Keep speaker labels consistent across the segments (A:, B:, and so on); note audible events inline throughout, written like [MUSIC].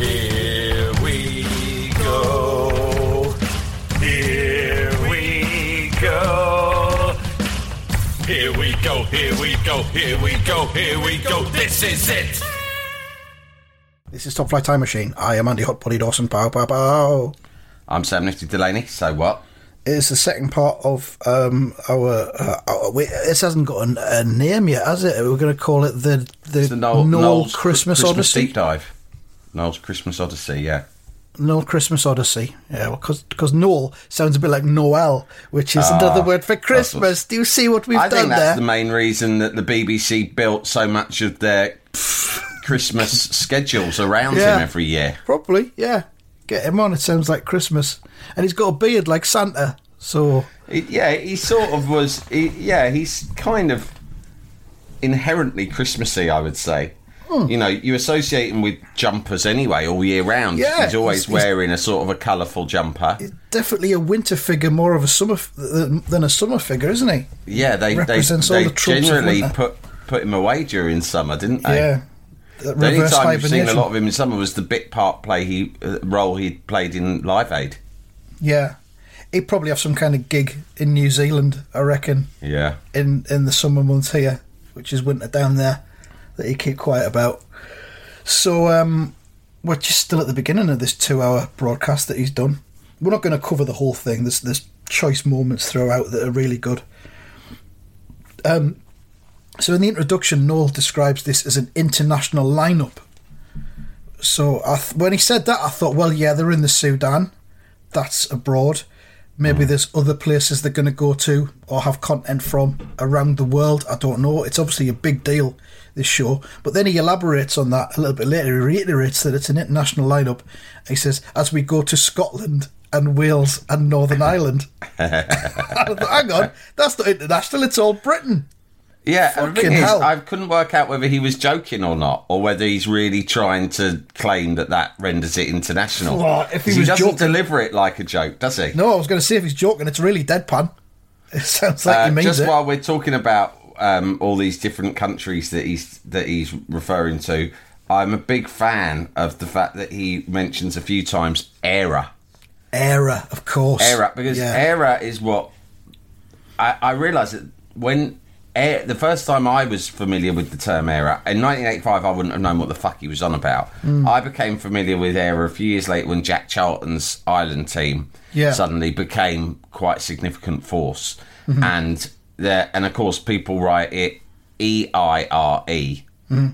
A: Here we go. Here we go. Here we go. Here we go. Here we go. Here we go. This is it.
B: This is Top Flight Time Machine. I am Andy Hot Body Dawson. Pow, pow, pow.
C: I'm Sam Nifty Delaney. So what?
B: It's the second part of um, our. Uh, our wait, this hasn't got a, a name yet, has it? We're going to call it the the,
C: It's the Noel,
B: Noel
C: Noel's
B: Christmas,
C: Christmas
B: Odyssey.
C: deep dive. Noel's Christmas Odyssey. Yeah.
B: Noel Christmas Odyssey. Yeah, because Noel sounds a bit like Noel, which is another word for Christmas. Do you see what we've
C: Ah, I
B: done
C: think that's
B: there?
C: the main reason that the BBC built so much of their [LAUGHS] Christmas schedules around
B: Yeah.
C: him every year.
B: Probably, yeah. Get him on. It sounds like Christmas, and he's got a beard like Santa. So
C: yeah, he sort of was. He, yeah, he's kind of inherently Christmassy, I would say.
B: Hmm.
C: You know, you associate him with jumpers anyway all year round.
B: Yeah,
C: he's always wearing a sort of a colourful jumper.
B: definitely a winter figure, more of a summer f- than a summer figure, isn't he?
C: Yeah, they they,
B: represents all
C: they
B: the
C: generally put put him away during summer, didn't they?
B: Yeah.
C: The only time you've seen a lot of him in summer was the bit part play he uh, role he played in Live Aid.
B: Yeah. He'd probably have some kind of gig in New Zealand, I reckon,
C: Yeah,
B: in, in the summer months here, which is winter down there, that he keep quiet about. So, um, we're just still at the beginning of this two hour broadcast that he's done. We're not going to cover the whole thing. There's, there's choice moments throughout that are really good. Um, so, in the introduction, Noel describes this as an international lineup. So, th- when he said that, I thought, well, yeah, they're in the Sudan. That's abroad. Maybe there's other places they're going to go to or have content from around the world. I don't know. It's obviously a big deal, this show. But then he elaborates on that a little bit later. He reiterates that it's an international lineup. He says, as we go to Scotland and Wales and Northern Ireland. [LAUGHS] Hang on, that's not international, it's all Britain.
C: yeah. and the thing is. I couldn't work out whether he was joking or not, or whether he's really trying to claim that that renders it international.
B: Well, if he was
C: doesn't
B: joking-
C: deliver it like a joke, does he?
B: No, I was going to say if he's joking, it's really deadpan. [LAUGHS] It sounds like
C: Uh,
B: he means
C: just
B: it.
C: while we're talking about um, all these different countries that he's that he's referring to, I'm a big fan of the fact that he mentions a few times Eire.
B: Eire, of course.
C: Eire, because
B: Yeah.
C: Eire is what I, I realised that when air, the first time I was familiar with the term Eire in 1985, I wouldn't have known what the fuck he was on about.
B: Mm.
C: I became familiar with Eire a few years later when Jack Charlton's Ireland team
B: Yeah.
C: suddenly became quite a significant force,
B: Mm-hmm.
C: and there, and of course people write it E I R E
B: Mm-hmm.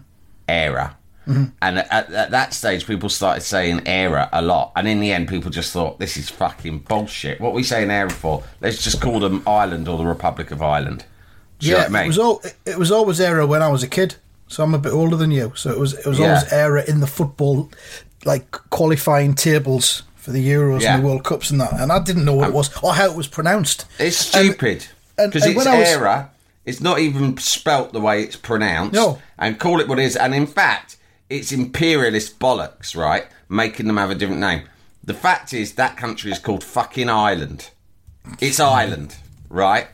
C: Eire. And at, at that stage, people started saying Eire a lot. And in the end, people just thought, this is fucking bullshit. What are we saying Eire for? Let's just call them Ireland or the Republic of Ireland. Do you
B: yeah,
C: know what I
B: it was all it was always Eire when I was a kid. So I'm a bit older than you. So it was it was always
C: Yeah.
B: Eire in the football like qualifying tables for the Euros
C: Yeah. Um,
B: and the World Cups and that. And I didn't know what it was or how it was pronounced.
C: it's stupid. Because it's
B: when I was-
C: Eire. It's not even spelt the way it's pronounced.
B: No.
C: And call it what it is. And in fact, it's imperialist bollocks, right? Making them have a different name. The fact is, that country is called fucking Ireland. It's Ireland, right?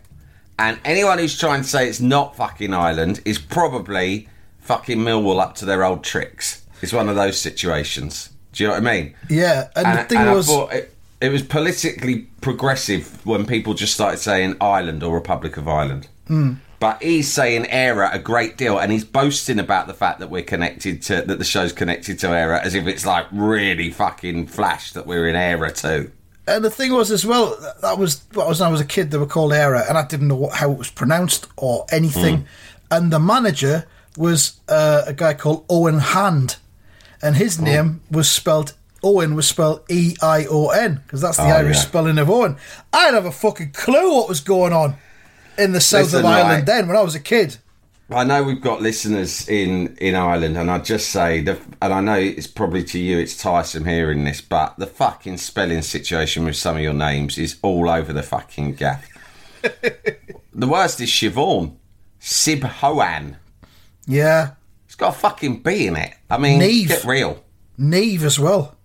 C: And anyone who's trying to say it's not fucking Ireland is probably fucking Millwall up to their old tricks. It's one of those situations. Do you know what I mean?
B: Yeah, and, the thing
C: and
B: was
C: it, it was politically progressive when people just started saying Ireland or Republic of Ireland.
B: Hmm.
C: But he's saying Eire a great deal, and he's boasting about the fact that we're connected to that the show's connected to Eire, as if it's like really fucking flash that we're in Eire too.
B: And the thing was as well, that was what was when I was a kid. They were called Eire, and I didn't know what, how it was pronounced or anything.
C: Hmm.
B: And the manager was uh, a guy called Eoin Hand, and his
C: Oh.
B: name was spelled Owen was spelled E I O N because that's the
C: Oh,
B: Irish
C: yeah.
B: spelling of Owen. I didn't have a fucking clue what was going on in the south
C: Listen,
B: of Ireland
C: right.
B: then when I was a kid.
C: I know we've got listeners in in Ireland, and I just say, the, and I know it's probably to you, it's tiresome hearing this, but the fucking spelling situation with some of your names is all over the fucking gaff. [LAUGHS] the worst is Siobhan, Sibhoan.
B: Yeah,
C: It's got a fucking B in it. I mean,
B: Neve.
C: get real.
B: Neve as well.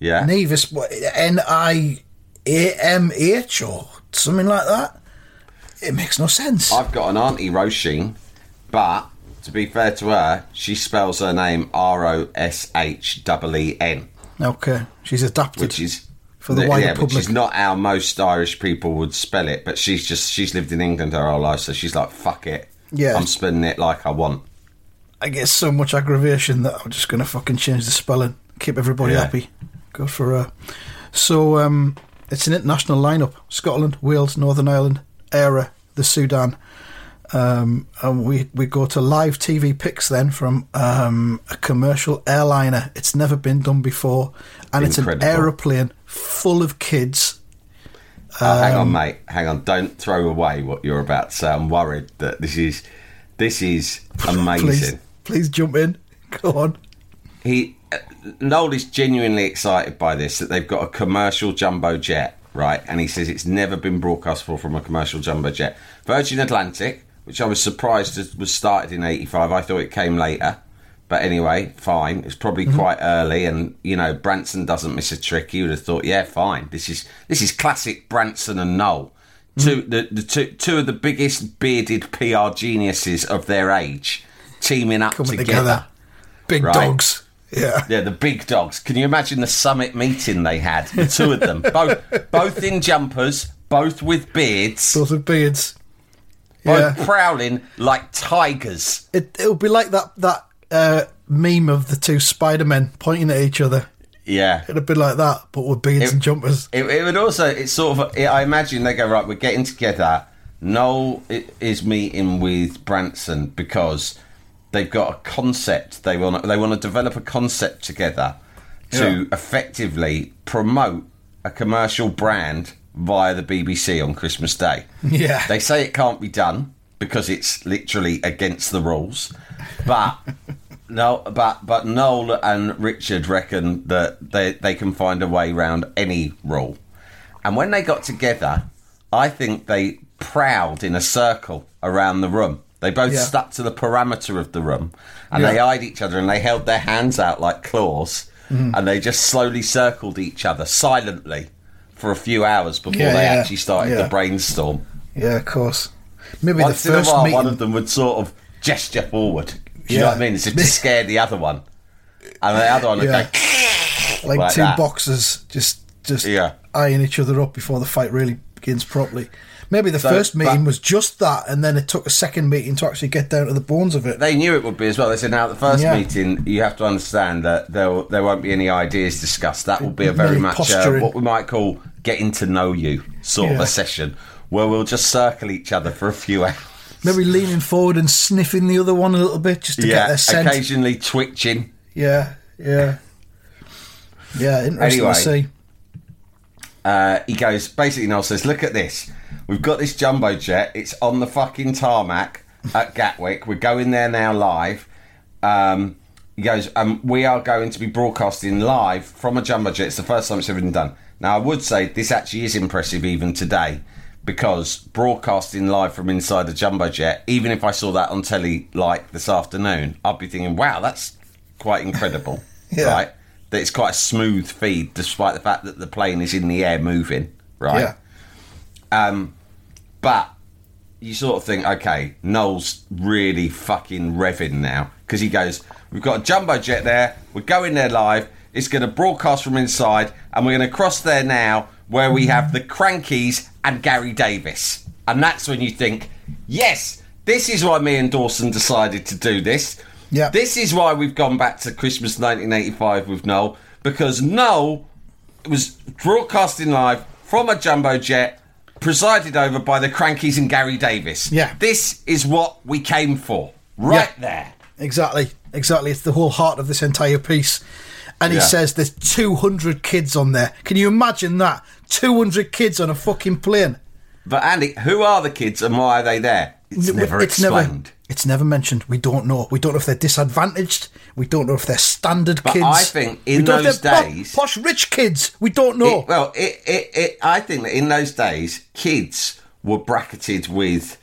C: Yeah.
B: Neve is N I A M H or something like that. It makes no sense.
C: I've got an auntie Roisin, but to be fair to her, she spells her name R O S H E E N,
B: Okay, she's adapted.
C: which is
B: For the wider
C: yeah, which is not how most Irish people would spell it. But she's just she's lived in England her whole life, so she's like, fuck it.
B: Yeah.
C: I'm spelling it like I want.
B: I get so much aggravation that I'm just going to fucking change the spelling, keep everybody
C: Yeah.
B: happy. Go for uh So um, it's an international lineup: Scotland, Wales, Northern Ireland, Eire, the Sudan. Um, and we we go to live TV pics then from um, a commercial airliner. It's never been done before, and it's an aeroplane full of kids.
C: Oh, hang
B: Um,
C: on, mate. Hang on. Don't throw away what you're about to say. I'm worried that this is this is [LAUGHS] amazing.
B: please jump in. Go on.
C: he uh, Noel is genuinely excited by this that they've got a commercial jumbo jet, right? And he says it's never been broadcast for from a commercial jumbo jet. Virgin Atlantic, which I was surprised was started in '85. I thought it came later, but anyway, fine. It's probably mm-hmm. quite early, and you know Branson doesn't miss a trick. He would have thought, yeah, fine. This is this is classic Branson and Noel. Mm-hmm. Two the, the two two of the biggest bearded PR geniuses of their age teaming up together.
B: together. Big
C: Right.
B: dogs. Yeah.
C: Yeah, the big dogs. Can you imagine the summit meeting they had? The two of them, both both in jumpers, both with beards,
B: Sort of beards.
C: both
B: Yeah.
C: prowling like tigers.
B: It it'll be like that that uh, meme of the two Spider Men pointing at each other.
C: Yeah.
B: It'd be like that, but with beards
C: It-
B: and jumpers.
C: It, it would also, it's sort of, I imagine they go, right, we're getting together. Noel is meeting with Branson because they've got a concept. They want, they want to develop a concept together to
B: Yeah.
C: effectively promote a commercial brand via the BBC on Christmas Day.
B: Yeah.
C: They say it can't be done because it's literally against the rules. But [LAUGHS] no, but but Noel and Richard reckon that they they can find a way around any rule. And when they got together, I think they prowled in a circle around the room. They both
B: Yeah.
C: stuck to the parameter of the room, and they eyed each other, and they held their hands out like claws,
B: Mm-hmm.
C: and they just slowly circled each other silently for a few hours before
B: Yeah,
C: they
B: yeah,
C: actually started
B: yeah.
C: the brainstorm.
B: Yeah, of course. Maybe
C: Once
B: the first
C: while,
B: meeting.
C: one of them would sort of gesture forward. Do you know
B: Yeah.
C: what I mean? As if to [LAUGHS] scare the other one. And the other one would
B: Yeah.
C: go, [LAUGHS]
B: like,
C: like
B: two
C: that.
B: boxers just just
C: Yeah.
B: eyeing each other up before the fight really begins properly. Maybe the
C: So,
B: first meeting was just that, and then it took a second meeting to actually get down to the bones of it.
C: they knew it would be as well. They said, now, at the first
B: Yeah.
C: meeting, you have to understand that there, there won't be any ideas discussed. That will be a very much uh, what we might call getting to know you sort of a session where we'll just circle each other for a few [LAUGHS] hours.
B: Maybe leaning forward and sniffing the other one a little bit just to get their scent.
C: occasionally twitching.
B: Yeah, yeah, yeah. Interesting
C: Anyway.
B: to see.
C: Uh, he goes basically Noel says look at this. We've got this jumbo jet. It's on the fucking tarmac at Gatwick. We're going there now live. Um, he goes um, we are going to be broadcasting live from a jumbo jet. It's the first time it's ever been done. Now I would say this actually is impressive even today because broadcasting live from inside a jumbo jet even if I saw that on telly like this afternoon I'd be thinking wow that's quite incredible [LAUGHS]
B: Yeah.
C: right that it's quite a smooth feed despite the fact that the plane is in the air moving, right?
B: Yeah,
C: Um, but you sort of think, okay, Noel's really fucking revving now because he goes, "We've got a jumbo jet there. We're going there live. It's going to broadcast from inside, and we're going to cross there now, where we have the Crankies and Gary Davies." And that's when you think, "Yes, this is why me and Dawson decided to do this."
B: Yeah.
C: This is why we've gone back to Christmas 1985 with Noel because Noel was broadcasting live from a jumbo jet presided over by the Crankies and Gary Davies.
B: Yeah.
C: This is what we came for. Right
B: Yeah.
C: there.
B: exactly, exactly. It's the whole heart of this entire piece. And he
C: Yeah.
B: says there's 200 kids on there. Can you imagine that? 200 kids on a fucking plane.
C: But Andy, who are the kids and why are they there? It's
B: N-
C: never
B: it's
C: explained.
B: Never, it's never mentioned. We don't know. We don't know if they're disadvantaged. We don't know if they're standard
C: But
B: kids.
C: I think in
B: we don't know
C: those
B: they're po-
C: days-
B: posh rich kids. We don't know.
C: It- well, it, it, it, I think that in those days, kids were bracketed with,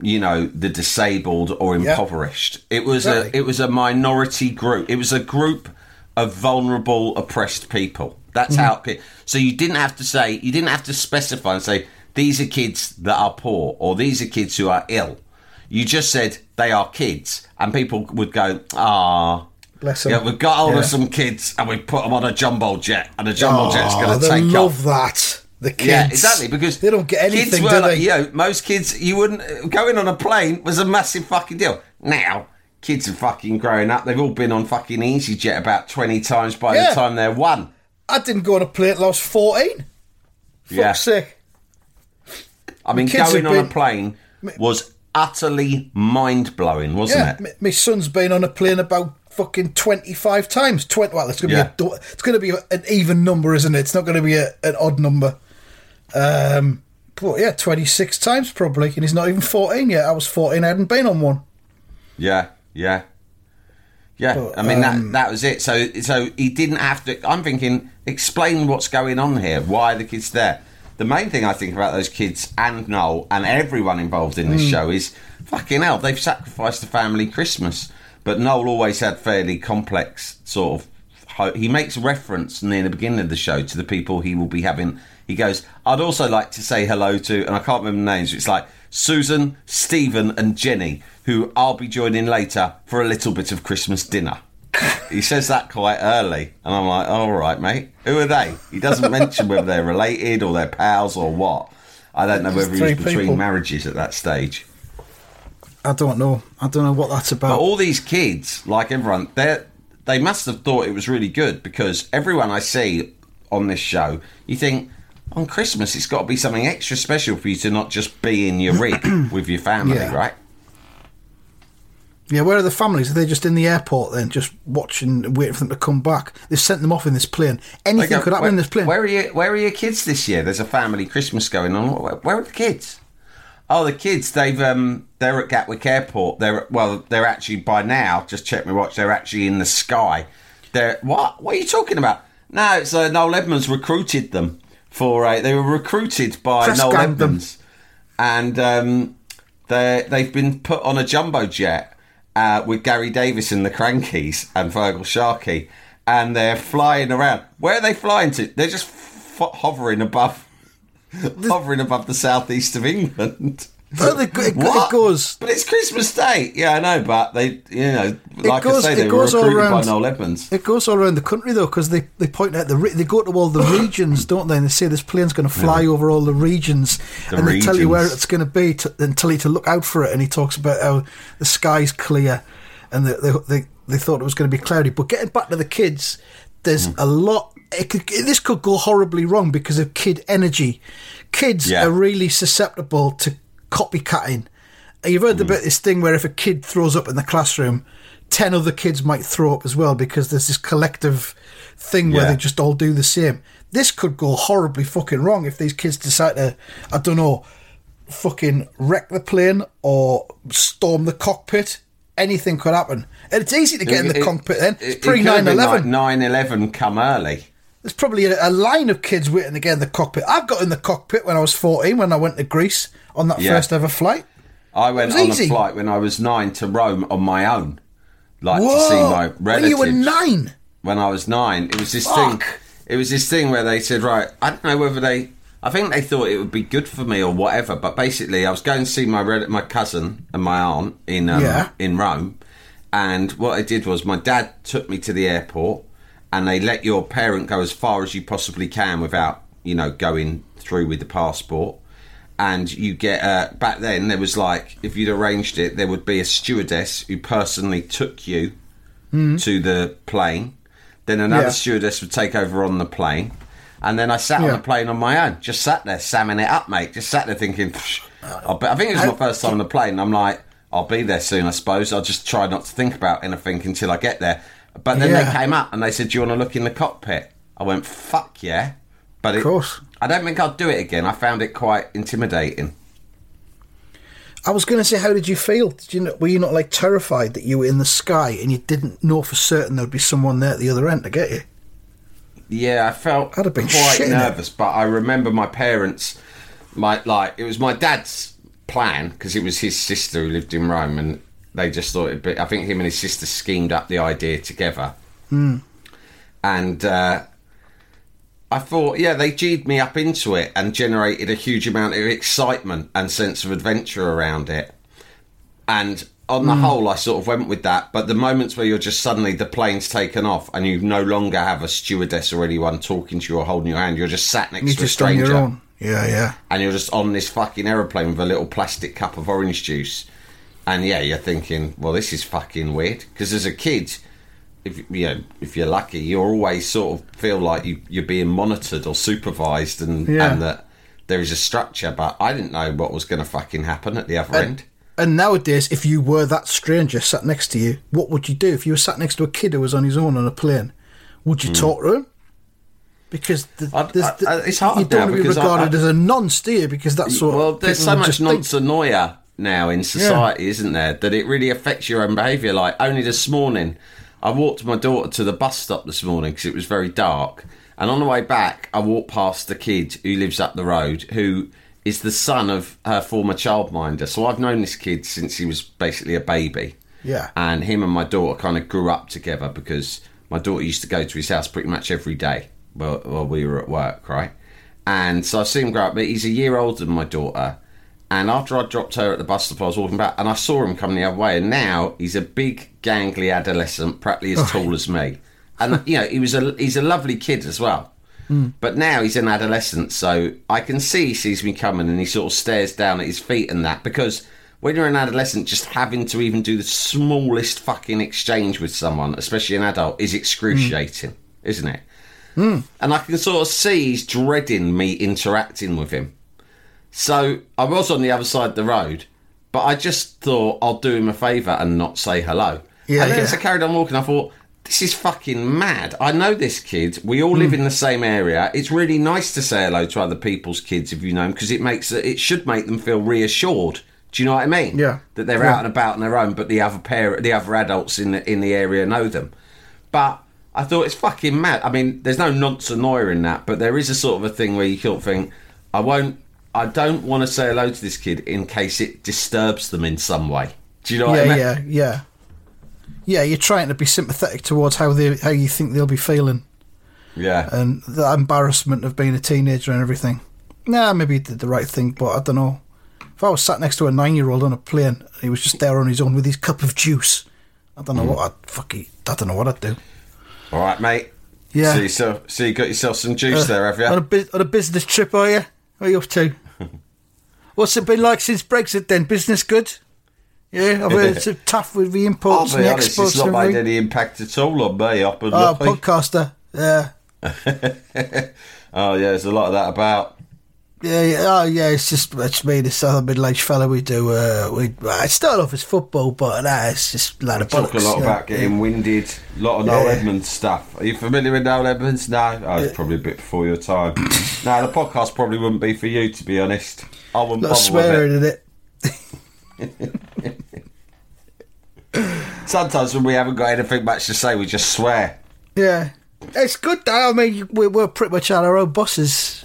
C: you know, the disabled or
B: Yeah.
C: impoverished. It was
B: Exactly.
C: a it was a minority group. It was a group of vulnerable, oppressed people. That's
B: Mm-hmm.
C: how. It, so you didn't have to say, you didn't have to specify and say these are kids that are poor or these are kids who are ill. You just said they are kids, and people would go, ah.
B: Bless 'em.
C: Yeah, we've got hold
B: Yeah.
C: of some kids and we've put them on a jumbo jet, and a jumbo jet's
B: Oh,
C: going to take
B: love
C: off.
B: that. The kids.
C: Yeah, exactly. Because
B: they don't get anything,
C: Kids
B: do
C: were,
B: they?
C: like, you know, most kids, you wouldn't going on a plane was a massive fucking deal. Now kids are fucking growing up. They've all been on fucking EasyJet about twenty times by
B: Yeah.
C: the time they're one.
B: I didn't go on a plane till I was fourteen. Fuck's
C: Yeah.
B: sake.
C: I mean, going on a plane was utterly mind blowing, wasn't
B: Yeah,
C: it?
B: m- my son's been on a plane about fucking twenty five times. Twenty. Well, it's gonna
C: Yeah.
B: be a. It's gonna be an even number, isn't it? It's not gonna be a, an odd number. Um. But yeah, twenty six times probably, and he's not even fourteen yet. I was fourteen. I hadn't been on one.
C: Yeah, yeah, yeah.
B: But,
C: I mean
B: um,
C: that that was it. So so he didn't have to. I'm thinking, explain what's going on here. Why are the kids there? The main thing I think about those kids and Noel and everyone involved in this
B: Hmm.
C: show is fucking hell. They've sacrificed the family Christmas, but Noel always had fairly complex sort of. He makes reference near the beginning of the show to the people he will be having. He goes, "I'd also like to say hello to," and I can't remember the names. It's like Susan, Stephen, and Jenny, who I'll be joining later for a little bit of Christmas dinner. He says that quite early, and I'm like, all right, mate. Who are they? He doesn't mention whether they're related or they're pals or what. I don't know whether he's
B: three
C: between
B: people.
C: marriages at that stage.
B: I don't know. I don't know what that's about.
C: But all these kids, like everyone, they they must have thought it was really good because everyone I see on this show, you think on Christmas it's got to be something extra special for you to not just be in your [CLEARS THROAT] rig with your family,
B: Yeah.
C: right?
B: Yeah, where are the families? Are they just in the airport then, just watching, waiting for them to come back? They've sent them off in this plane. Anything
C: go,
B: could happen
C: where,
B: in this plane.
C: Where are you? Where are your kids this year? There's a family Christmas going on. Where, where are the kids? Oh, the kids. They've um, they're at Gatwick Airport. They're well, they're actually by now. Just check my watch. They're actually in the sky. They're what? What are you talking about? No, it's uh, Noel Edmonds recruited them for a. They were recruited by
B: Press
C: Noel
B: ganged them.
C: Edmonds, and um, they they've been put on a jumbo jet uh, with Gary Davies and the Crankies and Feargal Sharkey, and they're flying around. Where are they flying to? They're just f- hovering above, hovering above the southeast of England. [LAUGHS]
B: They it, it goes.
C: But it's Christmas Day. Yeah, I know, but they, you know, like
B: goes-
C: I say, they were
B: goes all
C: recruited by
B: around.
C: Noel Edmonds.
B: It goes all around the country though, because they, they point out the re- they go to all the regions, don't they? And they say this plane's going to fly over all the regions,
C: The
B: and they tell you where it's going to be to, and tell you to look out for it. And he talks about how the sky's clear, and they they, they, they thought it was going to be cloudy. But getting back to the kids, there's
C: Hmm.
B: a lot. It could, this could go horribly wrong because of kid energy. Kids
C: Yeah.
B: are really susceptible to copycatting. You've heard
C: Hmm.
B: about this thing where if a kid throws up in the classroom, ten other kids might throw up as well because there's this collective thing where
C: Yeah.
B: they just all do the same. This could go horribly fucking wrong if these kids decide to, I don't know, fucking wreck the plane or storm the cockpit. Anything could happen. And it's easy to get in the
C: It-
B: cockpit then.
C: it-
B: It's pre
C: could have
B: 9
C: been
B: 11.
C: like 9/11 come early.
B: There's probably a, a line of kids waiting to get in the cockpit. I've got in the cockpit when I was 14 when I went to Greece on that
C: Yeah.
B: first ever flight.
C: I went on
B: easy.
C: a flight when I was nine to Rome on my own, like to see
B: Whoa!
C: my
B: When
C: relatives.
B: you were nine.
C: when I was nine. It was this thing. It was this thing where they said, right, I don't know whether they. I think they thought it would be good for me or whatever. But basically, I was going to see my my cousin and my aunt in um,
B: Yeah.
C: in Rome, and what I did was my dad took me to the airport, and they let your parent go as far as you possibly can without you know going through with the passport. And you get uh, back then there was like if you'd arranged it, there would be a stewardess who personally took you to the plane. Then another
B: Yeah.
C: stewardess would take over on the plane. And then I sat on the plane on my own. Just sat there, samming it up, mate. Just sat there thinking, I think it was my first time on the plane. I'm like, I'll be there soon, I suppose. I'll just try not to think about anything until I get there. But then
B: Yeah.
C: they came up and they said, Do you want to look in the cockpit? I went, Fuck yeah. But it,
B: course.
C: I don't think I'll do it again. I found it quite intimidating.
B: I was going to say, how did you feel? Did you were you not like terrified that you were in the sky and you didn't know for certain there would be someone there at the other end to get you?
C: Yeah, I felt
B: I'd have been
C: quite
B: shitting it.
C: nervous, but I remember my parents, my like it was my dad's plan because it was his sister who lived in Rome, and they just thought it'd be. I think him and his sister schemed up the idea together,
B: Hmm.
C: and uh, I thought, yeah, they G'd me up into it and generated a huge amount of excitement and sense of adventure around it. And on the whole, I sort of went with that. But the moments where you're just suddenly the plane's taken off and you no longer have a stewardess or anyone talking to you or holding your hand, you're just sat next
B: You're
C: to a stranger.
B: Yeah, yeah.
C: and you're just on this fucking aeroplane with a little plastic cup of orange juice. And yeah, you're thinking, well, this is fucking weird. Because as a kid, if you know, if you're lucky, you always sort of feel like you, you're being monitored or supervised, and
B: Yeah.
C: and that there is a structure. But I didn't know what was going to fucking happen at the other end.
B: And nowadays, if you were that stranger sat next to you, what would you do? If you were sat next to a kid who was on his own on a plane, would you hmm. talk to him? Because the.
C: I'd- I- it's hard
B: you don't want to be
C: I-
B: regarded
C: I-
B: as a nonce, do you? Because that's what
C: well, there's so much
B: just think.
C: Now in society, isn't there, that it really affects your own behaviour. Like only this morning, I walked my daughter to the bus stop this morning because it was very dark, and on the way back, I walked past the kid who lives up the road, who is the son of her former childminder. So I've known this kid since he was basically a baby.
B: Yeah.
C: And him and my daughter kind of grew up together because my daughter used to go to his house pretty much every day while, while we were at work, right? And so I've seen him grow up, but he's a year older than my daughter. And after I dropped her at the bus stop, I was walking back and I saw him coming the other way. And now he's a big, gangly adolescent, practically as oh. tall as me. And, you know, he was a, he's a lovely kid as well. Hmm. But now he's an adolescent, so I can see he sees me coming and he sort of stares down at his feet and that because when you're an adolescent, just having to even do the smallest fucking exchange with someone, especially an adult, is excruciating, isn't it? Hmm. Hmm. And I can sort of see he's dreading me interacting with him. So I was on the other side of the road, but I just thought I'll do him a favour and not say hello.
B: Yeah,
C: and then
B: yeah.
C: as I carried on walking, I thought, this is fucking mad. I know this kid. We all live hmm. in the same area. It's really nice to say hello to other people's kids if you know them because it makes it should make them feel reassured. Do you know what I mean?
B: Yeah.
C: That they're
B: Yeah.
C: out and about on their own, but the other pair, the other adults in the in the area know them. But I thought it's fucking mad. I mean, there's no nonce annoyer in that, but there is a sort of a thing where you sort of think, I won't, I don't want to say hello to this kid in case it disturbs them in some way. Do you know what
B: yeah,
C: I mean?
B: yeah, yeah, yeah. You're trying to be sympathetic towards how they how you think they'll be feeling
C: Yeah.
B: and the embarrassment of being a teenager and everything. Nah, maybe he did the right thing, but I don't know. If I was sat next to a nine-year-old on a plane, and he was just there on his own with his cup of juice. I don't know
C: Mm.
B: what I'd fucking. I don't know what I'd do.
C: All right, mate.
B: Yeah.
C: So you, so, you got yourself some juice there, have you?
B: On a, on a business trip, are you? What are you up to? What's it been like since Brexit then? Business good? Yeah, I've heard [LAUGHS] it's tough with the imports and the
C: honest,
B: exports
C: it's not made any impact at all on me. I've been
B: Oh, podcaster. Yeah. [LAUGHS]
C: oh, yeah, there's a lot of that about.
B: Yeah, yeah, oh yeah, it's just it's me, this other middle-aged fella. We do, uh, we I start off as football, but nah, it's just a lot of
C: Talk a lot
B: yeah.
C: about getting winded, a lot of Noel
B: Yeah.
C: Edmonds stuff. Are you familiar with Noel Edmonds? No? Oh, it's probably a bit before your time. [COUGHS] no, the podcast probably wouldn't be for you, to be honest. I wouldn't
B: A lot of
C: bother with
B: swearing
C: it.
B: in [LAUGHS] it.
C: Sometimes when we haven't got anything much to say, we just swear.
B: Yeah, it's good though. I mean, we're, we're pretty much on our own bosses.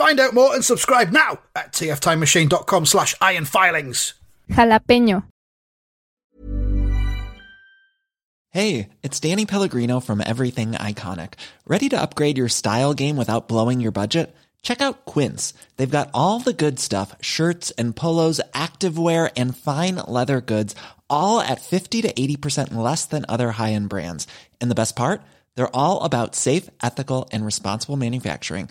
B: Find out more and subscribe now at tftimemachine.com slash ironfilings.
D: Jalapeño.
E: Hey, it's Danny Pellegrino from Everything Iconic. Ready to upgrade your style game without blowing your budget? Check out Quince. They've got all the good stuff shirts and polos, activewear, and fine leather goods, all at 50 to 80% less than other high end brands. And the best part? They're all about safe, ethical, and responsible manufacturing.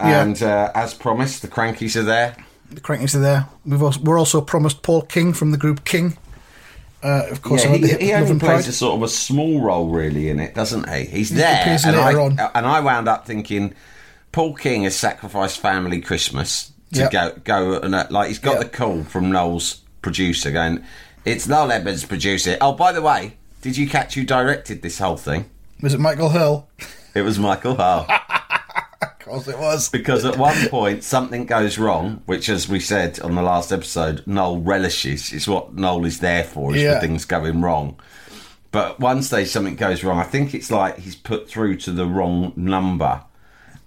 B: Yeah.
C: and uh, as promised, the crankies are there.
B: The Crankies are there. We've also, we're also promised Paul King from the group King. Uh, of course,
C: Yeah, he, he only plays
B: Pride.
C: a sort of a small role, really, in it, doesn't he? He's
B: He
C: there, and I,
B: on.
C: and I wound up thinking, Paul King has sacrificed family Christmas to
B: Yep.
C: go go and uh, like he's got
B: Yep.
C: the call from Noel's producer going, "It's Noel Edmonds producer." Oh, by the way, did you catch who directed this whole thing?
B: Was it Michael Hurll?
C: It was Michael Hurll. [LAUGHS]
B: Of course it was.
C: Because at one point something goes wrong, which, as we said on the last episode, Noel relishes. It's what Noel is there for, is
B: Yeah.
C: for things going wrong. But at one stage something goes wrong. I think it's like he's put through to the wrong number,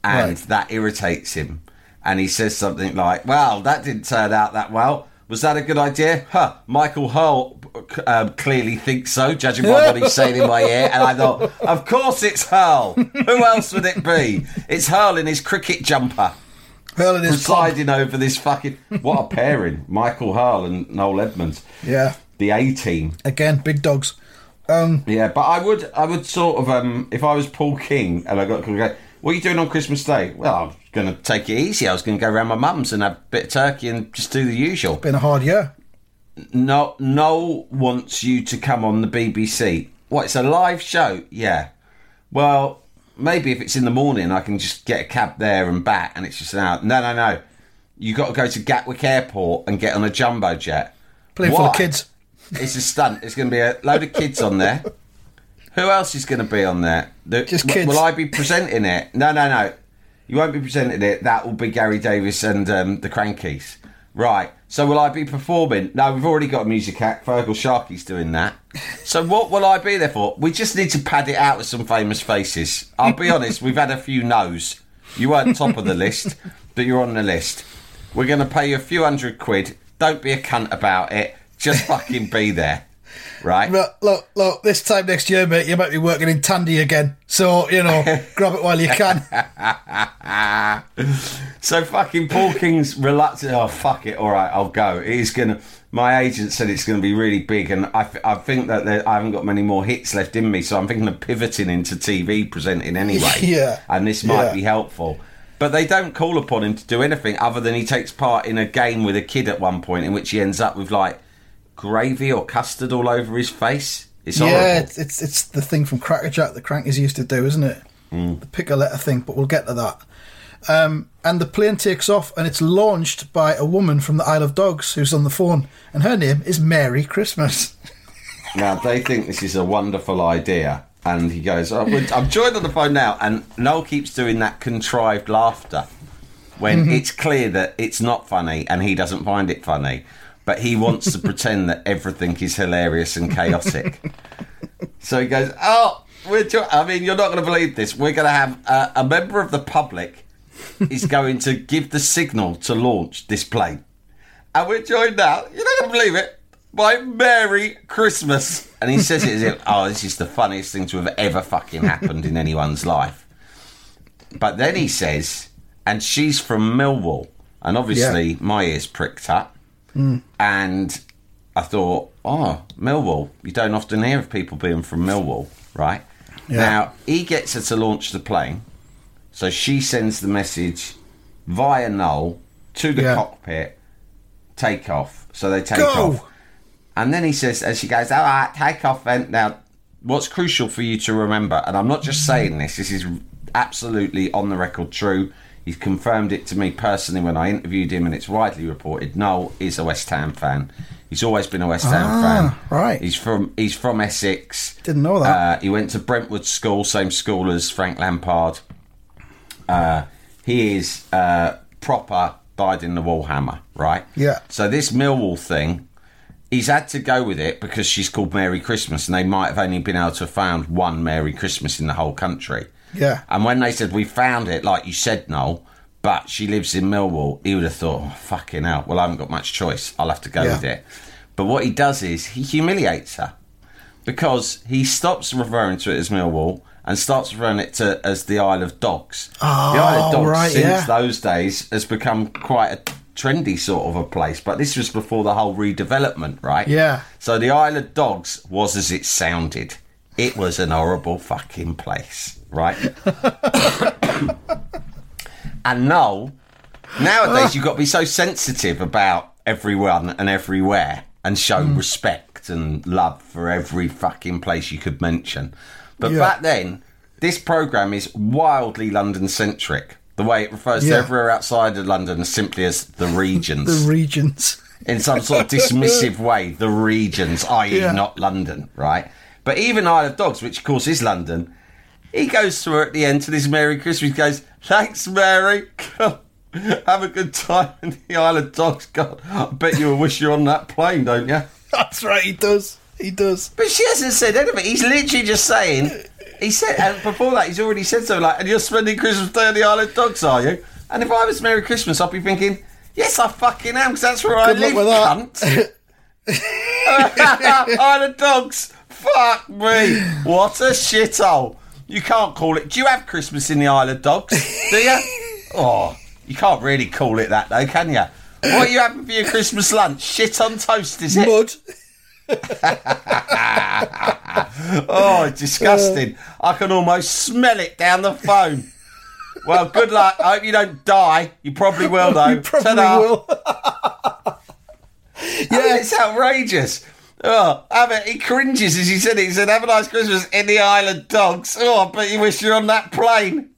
C: and
B: Right.
C: that irritates him. And he says something like, "Well, that didn't turn out that well." Was that a good idea? Huh. Michael Hurll um, clearly thinks so, judging by what he's saying in my ear. And I thought, of course it's Hurll. Who else would it be? It's Hurll in his cricket jumper
B: Hurll and his club.
C: presiding over this fucking what a pairing Michael Hurll and Noel Edmonds
B: Yeah.
C: the A team
B: Again, big dogs. Um,
C: yeah but I would I would sort of um if I was Paul King and I got to go what are you doing on Christmas Day well I'm going to take it easy I was going to go around my mum's and have a bit of turkey and just do the usual
B: been a hard year.
C: No Noel wants you to come on the BBC what it's a live show yeah well maybe if it's in the morning I can just get a cab there and back and it's just an hour no no no you got to go to Gatwick Airport and get on a jumbo jet
B: Playing for the kids.
C: It's a stunt. It's going to be a load of kids on there. Who else is going to be on there? The-
B: Just kids.
C: Will I be presenting it? No, no, no. You won't be presenting it. That will be Gary Davies and um, the Crankies. Right. So will I be performing? No, we've already got a music act. Feargal Sharkey's doing that. So what will I be there for? We just need to pad it out with some famous faces. I'll be honest. We've had a few no's. You weren't top of the list, but you're on the list. We're going to pay you a few hundred quid. Don't be a cunt about it. Just fucking be there. Right?
B: But look, look, this time next year, mate, you might be working in Tandy again. So, you know, [LAUGHS] grab it while you can.
C: So fucking Paul King's reluctant. Oh fuck it! All right, I'll go. He's gonna. My agent said it's going to be really big, and I, I think that there, I haven't got many more hits left in me, so I'm thinking of pivoting into TV presenting anyway. [LAUGHS]
B: Yeah.
C: and this might
B: Yeah.
C: be helpful. But they don't call upon him to do anything other than he takes part in a game with a kid at one point, in which he ends up with like gravy or custard all over his face. It's horrible.
B: yeah, it's, it's it's the thing from Crackerjack the Crankies used to do, isn't it?
C: Mm.
B: The pick a letter thing, but we'll get to that. Um, and the plane takes off, and it's launched by a woman from the Isle of Dogs who's on the phone, and her name is Mary Christmas. [LAUGHS]
C: Now they think this is a wonderful idea, and he goes, oh, "I'm joined on the phone now." And Noel keeps doing that contrived laughter when it's clear that it's not funny, and he doesn't find it funny, but he wants to pretend that everything is hilarious and chaotic. so he goes, "Oh, we're jo- I mean, you're not going to believe this. We're going to have uh, a member of the public is going to give the signal to launch this plane." And we're joined now, you're not going to believe it, by Merry Christmas. And he says it as if, oh, this is the funniest thing to have ever fucking happened in anyone's life. But then he says, and she's from Millwall. And obviously, my ears pricked up. And I thought, oh, Millwall. You don't often hear of people being from Millwall, right? Now, he gets her to launch the plane. So she sends the message via Noel to the
B: Yeah.
C: cockpit, take off. So they take
B: Go!
C: off. And then he says, as she goes, all right, take off then. Now, what's crucial for you to remember, and I'm not just saying this, this is absolutely on the record true. He's confirmed it to me personally when I interviewed him, and it's widely reported. Noel is a West Ham fan. He's always been a West Ham
B: Ah,
C: fan.
B: right.
C: He's from he's from Essex.
B: Didn't know that.
C: Uh, he went to Brentwood School, same school as Frank Lampard. Uh, he is uh, proper died in the wall hammer, right?
B: Yeah.
C: So this Millwall thing, he's had to go with it because she's called Merry Christmas, and they might have only been able to have found one Merry Christmas in the whole country.
B: Yeah.
C: And when they said we found it, like you said, Noel, but she lives in Millwall, he would have thought, oh, fucking hell. Well, I haven't got much choice. I'll have to go
B: Yeah.
C: with it. But what he does is he humiliates her because he stops referring to it as Millwall and starts referring it to as the Isle of Dogs. the Isle of
B: Oh,
C: Dogs,
B: right,
C: since
B: yeah.
C: those days, has become quite a trendy sort of a place. But this was before the whole redevelopment, right?
B: Yeah.
C: So the Isle of Dogs was as it sounded. It was an horrible fucking place, right? [COUGHS] and no, nowadays [COUGHS] you've got to be so sensitive about everyone and everywhere and show
B: Hmm.
C: respect and love for every fucking place you could mention. But
B: Yeah.
C: back then, this program is wildly London centric. The way it refers
B: Yeah.
C: to everywhere outside of London simply as the [LAUGHS] regions
B: The regions.
C: in some sort of dismissive [LAUGHS] way, the regions, i.e.,
B: Yeah.
C: not London, right? But even Isle of Dogs, which of course is London, he goes to her at the end to this Merry Christmas. He goes, "Thanks, Mary. Have a good time in the Isle of Dogs." God, I bet you wish you're on that plane, don't you? [LAUGHS]
B: That's right, he does. He does.
C: But she hasn't said anything. He's literally just saying. He said, and before that, he's already said something like, "And you're spending Christmas Day on the Isle of Dogs, are you?" And if I was Merry Christmas, I'd be thinking, "Yes, I fucking am, because that's where I
B: Good luck
C: live,
B: with that.
C: cunt." [LAUGHS] [LAUGHS] Isle of Dogs. Fuck me. What a shithole. You can't call it. Do you have Christmas in the Isle of Dogs? Do you? [LAUGHS] Oh, you can't really call it that, though, can you? What are you having for your Christmas lunch? Shit on toast, is it?
B: Mud. [LAUGHS]
C: Oh, disgusting. I can almost smell it down the phone. Well, good luck. I hope you don't die. You probably will, [LAUGHS] though.
B: You probably
C: Ta-da.
B: will.
C: Yeah, it's outrageous. Oh. He cringes as he said it. He said, "Have a nice Christmas in the island, Dogs." Oh, I bet you wish you're on that plane.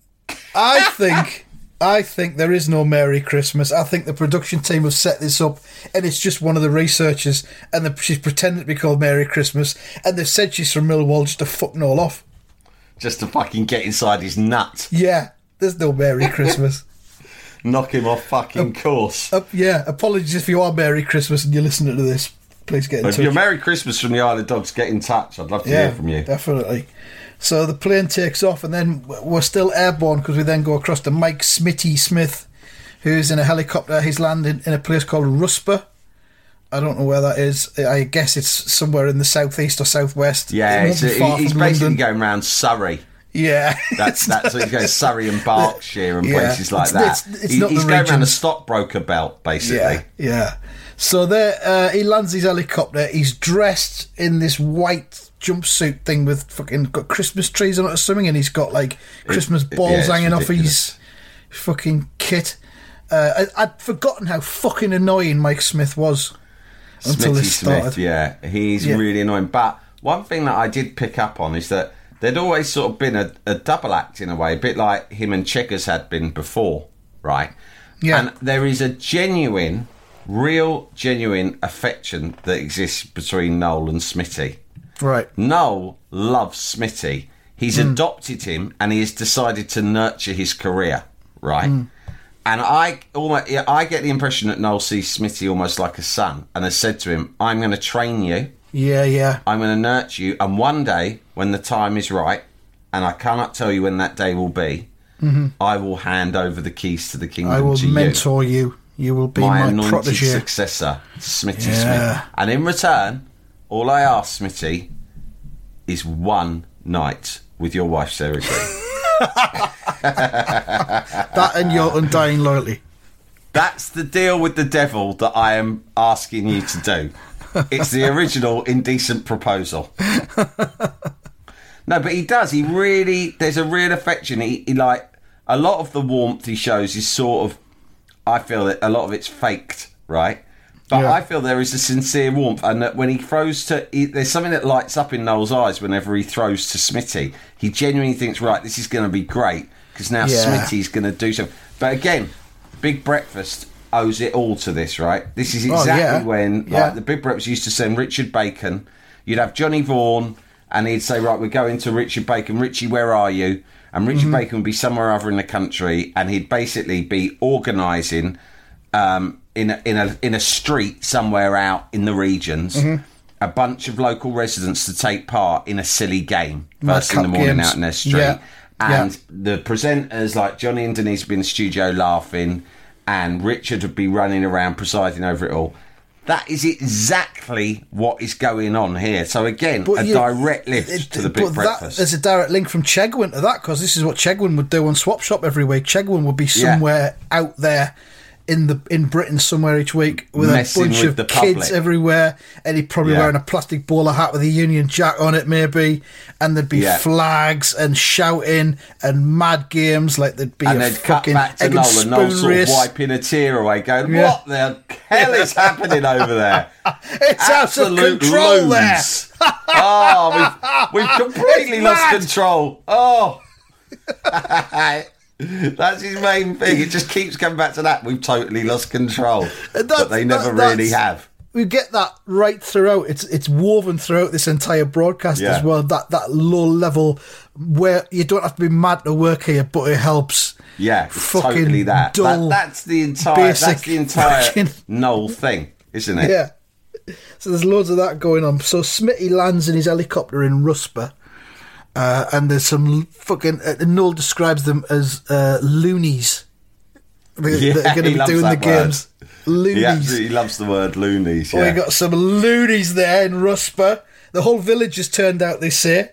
B: I think I think there is no Merry Christmas. I think the production team have set this up, and it's just one of the researchers, and the, she's pretending to be called Merry Christmas, and they've said she's from Millwall just to fuck all off.
C: Just to fucking get inside his nut,
B: Yeah, there's no Merry [LAUGHS] Christmas.
C: knock him off fucking course.
B: Uh, yeah, apologies if you are Merry Christmas and you're listening to this. Please get in
C: If
B: touch.
C: you're Merry Christmas from the Isle of Dogs, get in touch. I'd love to
B: yeah,
C: hear from you.
B: definitely. So the plane takes off, and then we're still airborne because we then go across to Mike Smitty Smith, who's in a helicopter. He's landing in a place called Rusper. I don't know where that is. I guess it's somewhere in the southeast or southwest.
C: Yeah,
B: It won't
C: it's,
B: be
C: he's basically
B: London.
C: going around Surrey.
B: Yeah, [LAUGHS]
C: That's that's what he goes Surrey and Berkshire and
B: Yeah,
C: places like
B: it's-
C: that.
B: it's- it's
C: He- he's
B: the
C: going around a
B: regions.
C: stockbroker belt, basically.
B: Yeah, yeah. So there, uh, he lands his helicopter. He's dressed in this white jumpsuit thing with fucking got Christmas trees on it or something, and he's got like Christmas
C: it-
B: balls
C: yeah,
B: hanging off his fucking kit. Uh, I, I'd forgotten how fucking annoying Mike Smith was until
C: Smitty
B: this started.
C: Smith, yeah, he's
B: Yeah.
C: really annoying. But one thing that I did pick up on is that there'd always sort of been a, a double act in a way, a bit like him and Cheggers had been before, right?
B: Yeah.
C: And there is a genuine, real, genuine affection that exists between Noel and Smitty.
B: Right.
C: Noel loves Smitty. He's mm. adopted him and he has decided to nurture his career, right? Mm. And I almost, yeah, I get the impression that Noel sees Smitty almost like a son and has said to him, I'm going to train you,
B: Yeah, yeah.
C: I'm going to nurture you, and one day, when the time is right, and I cannot tell you when that day will be, mm-hmm. I will hand over the keys to the kingdom
B: I will
C: to you
B: mentor you. You will be
C: my
B: my,
C: anointed
B: protege.
C: successor, Smitty
B: Yeah.
C: Smith. And in return, all I ask, Smitty, is one night with your wife, Sarah Greene. [LAUGHS] [LAUGHS]
B: That and your undying loyalty.
C: That's the deal with the devil that I am asking you to do. It's the original indecent proposal. No, but he does. He really, there's a real affection. He, he like, a lot of the warmth he shows is sort of, I feel that a lot of it's faked, right? But
B: Yeah.
C: I feel there is a sincere warmth, and that when he throws to, he, there's something that lights up in Noel's eyes whenever he throws to Smitty. He genuinely thinks, right, this is going to be great because now
B: Yeah.
C: Smitty's going to do something. But again, big breakfast. owes it all to this, right? This is
B: Oh,
C: exactly
B: yeah.
C: when like
B: Yeah.
C: the big reps used to send Richard Bacon. You'd have Johnny Vaughan, and he'd say, "Right, we're going to Richard Bacon. Richie, where are you?" And Richard
B: Mm-hmm.
C: Bacon would be somewhere other in the country, and he'd basically be organising um, in a, in a in a street somewhere out in the regions.
B: Mm-hmm.
C: A bunch of local residents to take part in a silly game first in the morning
B: games.
C: out in their street.
B: Yeah.
C: And
B: Yeah.
C: the presenters like Johnny and Denise would be in the studio laughing, and Richard would be running around presiding over it all. That is exactly what is going on here. So again,
B: But
C: a
B: you-
C: direct lift
B: it-
C: to the big
B: but
C: breakfast.
B: That, there's a direct link from Chegwin to that because this is what Chegwin would do on Swap Shop every week. Chegwin would be
C: Yeah.
B: somewhere out there in the in Britain somewhere each week with
C: Messing
B: a bunch
C: with
B: of kids
C: public.
B: everywhere, and he'd probably
C: Yeah.
B: wearing a plastic bowler hat with a Union Jack on it, maybe, and there'd be
C: Yeah.
B: flags and shouting and mad games like there'd be
C: and
B: a fucking
C: back to
B: egg and
C: Noel, and
B: spoon
C: Noel sort of wiping a tear away, going,
B: Yeah.
C: "What the hell is happening over there? [LAUGHS]
B: It's out of
C: Absolute
B: control there. [LAUGHS]
C: oh, we've, we've completely lost control. Oh, [LAUGHS] [LAUGHS] that's his main thing. It just keeps coming back to that. We've totally lost control, but they never
B: that-
C: really have.
B: We get that right throughout. It's it's woven throughout this entire broadcast
C: Yeah.
B: as well. That that low level where you don't have to be mad to work here, but it helps.
C: Yeah,
B: Fucking
C: totally that. That- That's the entire. That's the entire
B: fucking- [LAUGHS]
C: Noel thing, isn't it?
B: Yeah. So there's loads of that going on. So Smitty lands in his helicopter in Rusper, uh, and there's some fucking. Uh, Noel describes them as uh, loonies. They,
C: Yeah,
B: that are going to be doing the
C: word.
B: games. Loonies.
C: He absolutely loves the word loonies. Yeah.
B: We got some loonies there in Rusper. The whole village has turned out, they say.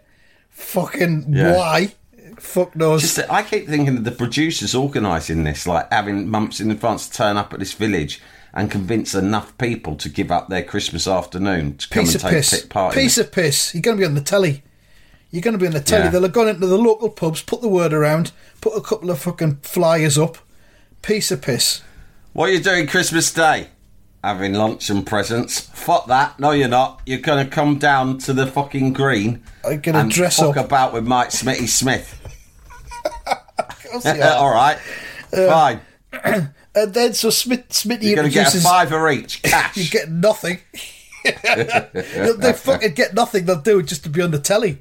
B: Fucking
C: Yeah.
B: why? Fuck knows.
C: Just I keep thinking of the producers organising this, like having months in advance to turn up at this village and convince enough people to give up their Christmas afternoon to come
B: piece
C: and
B: of
C: take
B: piss.
C: take part in
B: Piece of piss. You're going to be on the telly. You're going to be on the telly.
C: Yeah.
B: They'll have gone into the local pubs, put the word around, put a couple of fucking flyers up. Piece of piss.
C: What are you doing Christmas Day? Having lunch and presents. Fuck that. No, you're not. You're going to come down to the fucking green
B: I'm gonna
C: and
B: dress
C: fuck
B: up.
C: about with Mike Smitty Smith. [LAUGHS] [LAUGHS] All right. Uh, Fine. [CLEARS THROAT]
B: and then so Smith, Smitty
C: You're going to get a fiver each. [LAUGHS] Cash.
B: you get nothing. they they fucking get nothing. They'll do it just to be on the telly.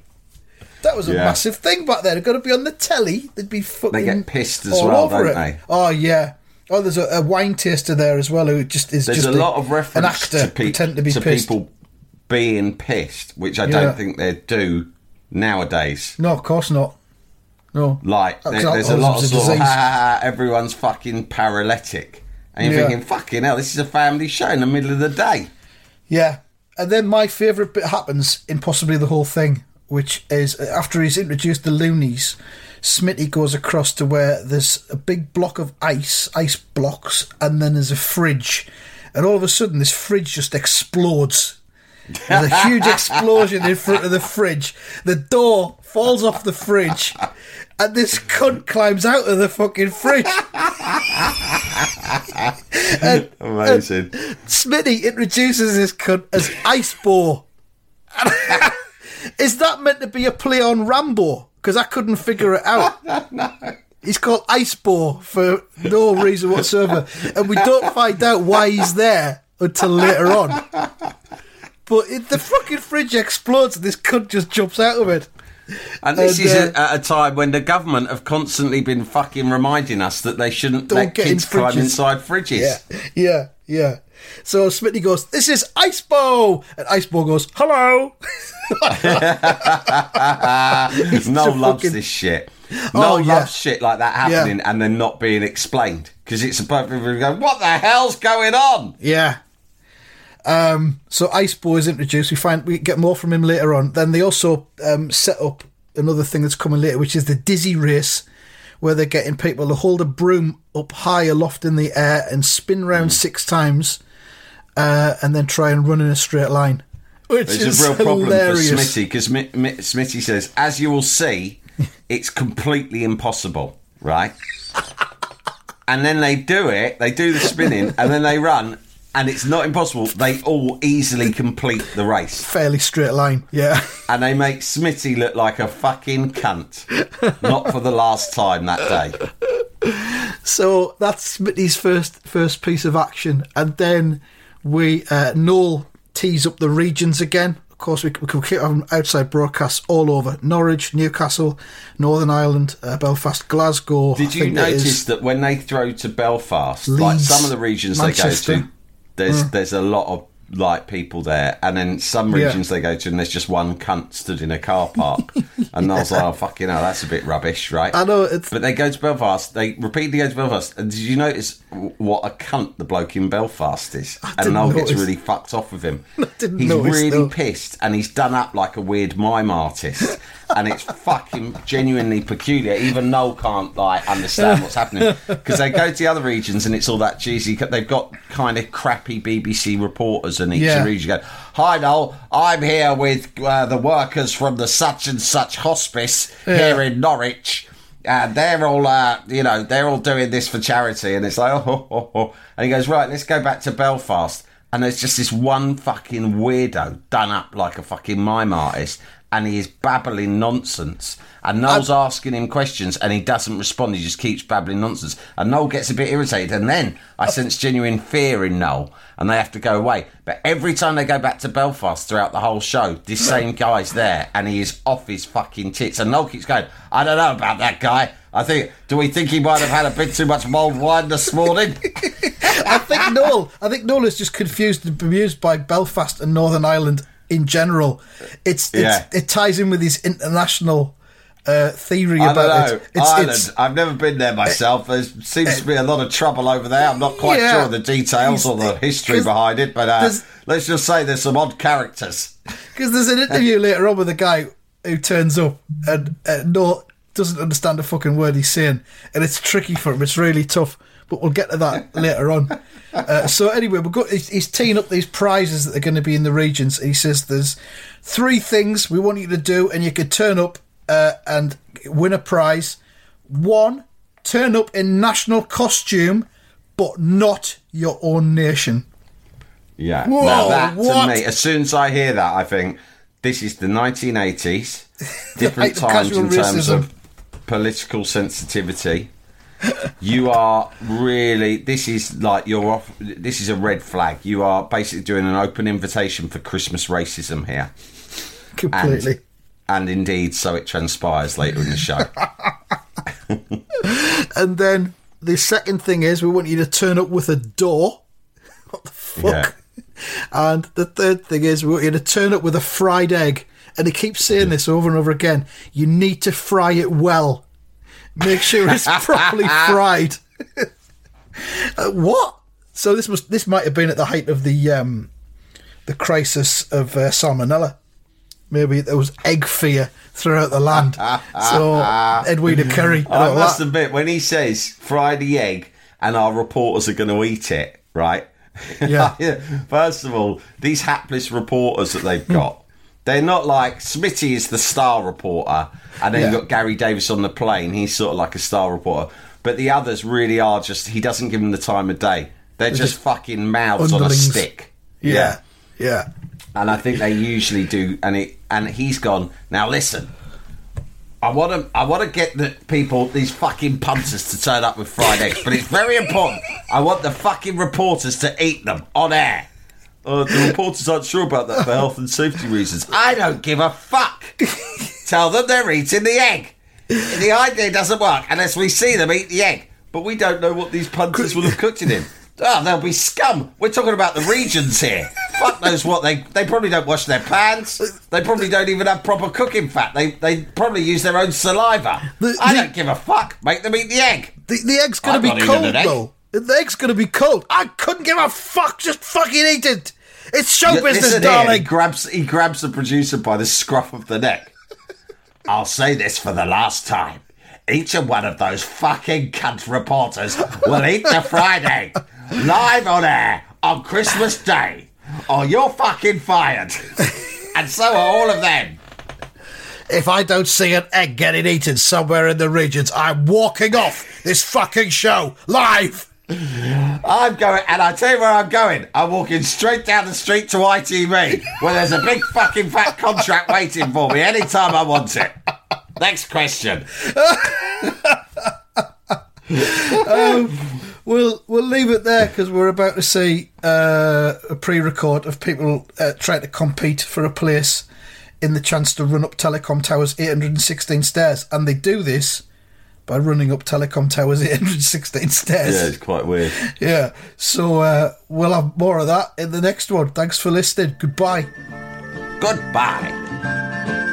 B: That was a
C: Yeah.
B: massive thing back then. They're going to be on the telly. They'd be fucking.
C: They get pissed as well, don't
B: it.
C: they?
B: Oh yeah. Oh, there's a, a wine taster there as well who just is
C: There's
B: just
C: a lot of reference to, pe-
B: pretend to be pissed.
C: people being pissed, which I
B: Yeah.
C: don't think they do nowadays.
B: No, of course not. No.
C: Like, there- there's a lot of
B: a
C: sort of,
B: disease.
C: ha, ha, ha, everyone's fucking paralytic. And you're
B: Yeah.
C: thinking, fucking hell, this is a family show in the middle of the day.
B: Yeah. And then my favourite bit happens in possibly the whole thing, which is after he's introduced the loonies, Smitty goes across to where there's a big block of ice, ice blocks, and then there's a fridge. And all of a sudden, this fridge just explodes. There's a huge explosion in front of the fridge. The door falls off the fridge, and this cunt climbs out of the fucking fridge. [LAUGHS] and,
C: Amazing.
B: Smitty introduces this cunt as Ice Boar. [LAUGHS] Is that meant to be a play on Rambo? Because I couldn't figure it out. [LAUGHS] no. He's called Ice Boar for no reason whatsoever. And we don't find out why he's there until later on. But it, the fucking fridge explodes and this cunt just jumps out of it.
C: And this
B: And,
C: is
B: uh,
C: a, at a time when the government have constantly been fucking reminding us that they shouldn't let
B: get in
C: kids climb inside fridges.
B: Yeah, yeah, yeah. So Smitty goes, "This is Ice Bow," and Ice Bow goes, "Hello." [LAUGHS] A
C: loves
B: fucking-
C: this shit.
B: Oh,
C: Noel
B: yeah.
C: loves shit like that happening and then not being explained because it's about people go, "What the hell's going on?"
B: Yeah. Um, so Ice Boy is introduced. We find we get more from him later on. Then they also um, set up another thing that's coming later, which is the dizzy race, where they're getting people to hold a broom up high aloft in the air and spin round six times, uh, and then try and run in a straight line. Which
C: It's
B: is
C: a real problem
B: hilarious.
C: for Smitty because Smitty says, as you will see, [LAUGHS] it's completely impossible, right? and then they do it, they do the spinning, and then they run, and it's not impossible. They all easily complete the race.
B: Fairly straight line, yeah. [LAUGHS]
C: And they make Smitty look like a fucking cunt. Not for the last time that day.
B: So that's Smitty's first first piece of action, and then we uh, Noel tees up the regions again. Of course, we, we can keep having outside broadcasts all over Norwich, Newcastle, Northern Ireland, uh, Belfast, Glasgow.
C: Did you notice that when they throw to Belfast, like some of the regions
B: Manchester.
C: they go to, there's there's a lot of like people there, and then some
B: Yeah.
C: regions they go to, and there's just one cunt stood in a car park, [LAUGHS] and I was like, oh fucking hell, that's a bit rubbish, right?
B: I know, it's-
C: but they go to Belfast. They repeatedly go to Belfast, and did you notice what a cunt the bloke in Belfast is? and Noel gets really fucked off with him. [LAUGHS] He's
B: notice,
C: really
B: though.
C: pissed, and he's done up like a weird mime artist. And it's fucking genuinely peculiar. Even Noel can't like understand what's happening [LAUGHS] because they go to the other regions and it's all that cheesy. They've got kind of crappy BBC reporters in each
B: Yeah.
C: region. Go, hi Noel, I'm here with uh, the workers from the such and such hospice here in Norwich. And they're all, uh, you know, they're all doing this for charity. And it's like, oh, oh, oh. And he goes, right, let's go back to Belfast. And there's just this one fucking weirdo done up like a fucking mime artist. And he is babbling nonsense. And Noel's asking him questions and he doesn't respond. He just keeps babbling nonsense. And Noel gets a bit irritated. And then I oh. sense genuine fear in Noel and they have to go away. But every time they go back to Belfast throughout the whole show, this [LAUGHS] same guy's there and he is off his fucking tits. And Noel keeps going, I don't know about that guy. I think, do we think he might have had a bit too much mulled wine this morning? [LAUGHS]
B: I think Noel. I think Noel is just confused and bemused by Belfast and Northern Ireland in general. It's, it's
C: Yeah.
B: it ties in with his international uh, theory
C: I
B: about it. It's,
C: Ireland.
B: it's
C: I've never been there myself. There seems to be a lot of trouble over there. I'm not quite
B: Yeah.
C: sure of the details or the history behind it, but uh, let's just say there's some odd characters.
B: because there's an interview [LAUGHS] later on with a guy who turns up and uh, no doesn't understand a fucking word he's saying, and it's tricky for him. It's really tough. But we'll get to that [LAUGHS] later on. Uh, so anyway, we've got he's, he's teeing up these prizes that are going to be in the regions. He says there's three things we want you to do, and you could turn up uh, and win a prize. One, turn up in national costume, but not your own nation.
C: Yeah.
B: Whoa,
C: now that
B: what?
C: to me, as soon as I hear that, I think this is the 1980s. [LAUGHS] Different times in terms
B: racism.
C: of political sensitivity. You are really. This is like you're off. This is a red flag. You are basically doing an open invitation for Christmas racism here.
B: Completely.
C: And indeed, so it transpires later in the show. [LAUGHS]
B: And then the second thing is we want you to turn up with a door. [LAUGHS] What the fuck? And the third thing is we want you to turn up with a fried egg. And he keeps saying mm-hmm. this over and over again. You need to fry it well. Make sure it's properly [LAUGHS] fried. [LAUGHS] Uh, what? So this was this might have been at the height of the um, the crisis of uh, salmonella. Maybe there was egg fear throughout the land. [LAUGHS] so Edwina Currie and
C: I must
B: that.
C: admit, when he says fry the egg and our reporters are going to eat it, right?
B: Yeah.
C: First of all, these hapless reporters that they've got, they're not like Smitty is the star reporter, and then
B: Yeah.
C: you've got Gary Davies on the plane. He's sort of like a star reporter. But the others really are just, he doesn't give them the time of day. They're just,
B: just
C: fucking mouths on a
B: underlings.
C: stick.
B: Yeah, yeah.
C: and I think they usually do. And it and he's gone now. Listen, I want to I want to get the people these fucking punters to turn up with fried eggs, but it's very important. I want the fucking reporters to eat them on air. Uh, the reporters aren't sure about that for health and safety reasons. I don't give a fuck. Tell them they're eating the egg. The idea doesn't work unless we see them eat the egg. But we don't know what these punters will have cooked it in. Oh, they'll be scum. We're talking about the regions here. Fuck knows what they. They probably don't wash their pants. They probably don't even have proper cooking fat. They they probably use their own saliva.
B: The-
C: I
B: the-
C: don't give a fuck. Make them eat the egg.
B: The, the egg's gonna
C: I'm
B: be cold
C: egg.
B: though. The egg's gonna be cold. I couldn't give a fuck. Just fucking eat it. It's show
C: Yeah,
B: business,
C: here, He
B: darling.
C: grabs he grabs the producer by the scruff of the neck. [LAUGHS] I'll say this for the last time. Each and one of those fucking cunt reporters will eat the [LAUGHS] Friday live on air on Christmas Day, or you're fucking fired. [LAUGHS] and so are all of them.
B: If I don't see an egg getting eaten somewhere in the regions, I'm walking off this fucking show live.
C: I'm going, and I tell you where I'm going. I'm walking straight down the street to ITV, where there's a big fucking fat contract waiting for me anytime I want it. Next question.
B: We'll we'll leave it there because we're about to see uh, a pre-record of people uh, trying to compete for a place in the chance to run up Telecom Towers 816 stairs, and they do this by running up Telecom Towers [LAUGHS] 816 stairs.
C: Yeah, it's quite weird.
B: Yeah. So uh, we'll have more of that in the next one. Thanks for listening. Goodbye.
C: Goodbye.